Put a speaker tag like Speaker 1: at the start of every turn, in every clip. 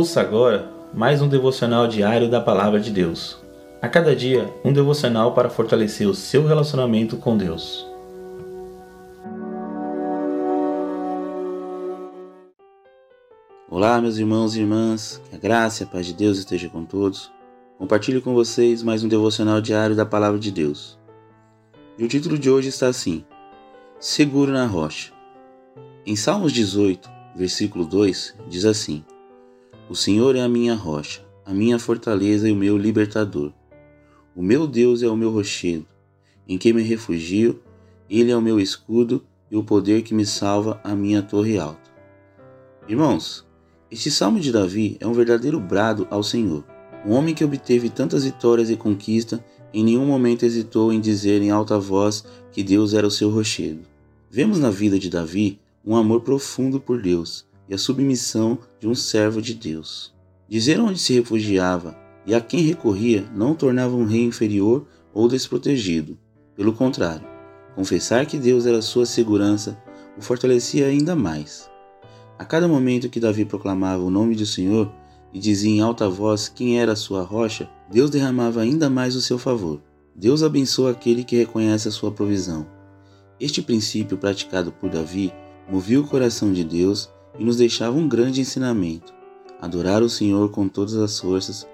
Speaker 1: Ouça agora mais um devocional diário da Palavra de Deus. A cada dia, um devocional para fortalecer o seu relacionamento com Deus.
Speaker 2: Olá, meus irmãos e irmãs, que a graça e a paz de Deus esteja com todos. Compartilho com vocês mais um devocional diário da Palavra de Deus. E o título de hoje está assim: Seguro na rocha. Em Salmos 18, versículo 2, diz assim: o Senhor é a minha rocha, a minha fortaleza e o meu libertador. O meu Deus é o meu rochedo, em quem me refugio, ele é o meu escudo e o poder que me salva, a minha torre alta. Irmãos, este salmo de Davi é um verdadeiro brado ao Senhor. Um homem que obteve tantas vitórias e conquistas, em nenhum momento hesitou em dizer em alta voz que Deus era o seu rochedo. Vemos na vida de Davi um amor profundo por Deus e a submissão de um servo de Deus. Dizer onde se refugiava e a quem recorria não tornava um rei inferior ou desprotegido. Pelo contrário, confessar que Deus era sua segurança o fortalecia ainda mais. A cada momento que Davi proclamava o nome do Senhor e dizia em alta voz quem era a sua rocha, Deus derramava ainda mais o seu favor. Deus abençoa aquele que reconhece a sua provisão. Este princípio praticado por Davi movia o coração de Deus e nos deixava um grande ensinamento: adorar o Senhor com todas as forças,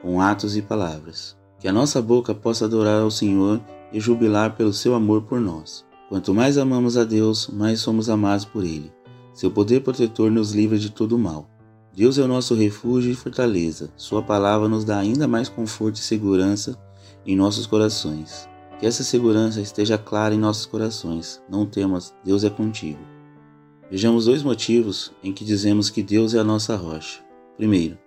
Speaker 2: com atos e palavras. Que a nossa boca possa adorar ao Senhor e jubilar pelo seu amor por nós. Quanto mais amamos a Deus, mais somos amados por Ele. Seu poder protetor nos livra de todo mal. Deus é o nosso refúgio e fortaleza. Sua palavra nos dá ainda mais conforto e segurança em nossos corações. Que essa segurança esteja clara em nossos corações. Não temas, Deus é contigo. Vejamos dois motivos em que dizemos que Deus é a nossa rocha. Primeiro,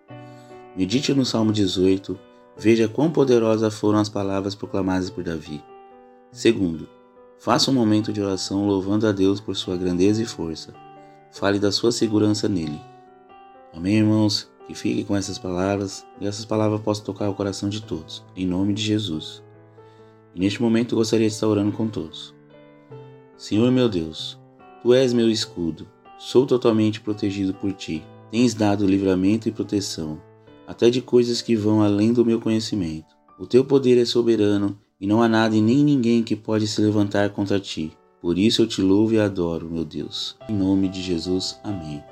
Speaker 2: medite no Salmo 18, veja quão poderosas foram as palavras proclamadas por Davi. Segundo, faça um momento de oração louvando a Deus por sua grandeza e força. Fale da sua segurança nele. Amém, irmãos? Que fique com essas palavras e essas palavras possam tocar o coração de todos, em nome de Jesus. E neste momento gostaria de estar orando com todos. Senhor meu Deus, Tu és meu escudo, sou totalmente protegido por ti. Tens dado livramento e proteção, até de coisas que vão além do meu conhecimento. O teu poder é soberano e não há nada e nem ninguém que pode se levantar contra ti. Por isso eu te louvo e adoro, meu Deus. Em nome de Jesus, amém.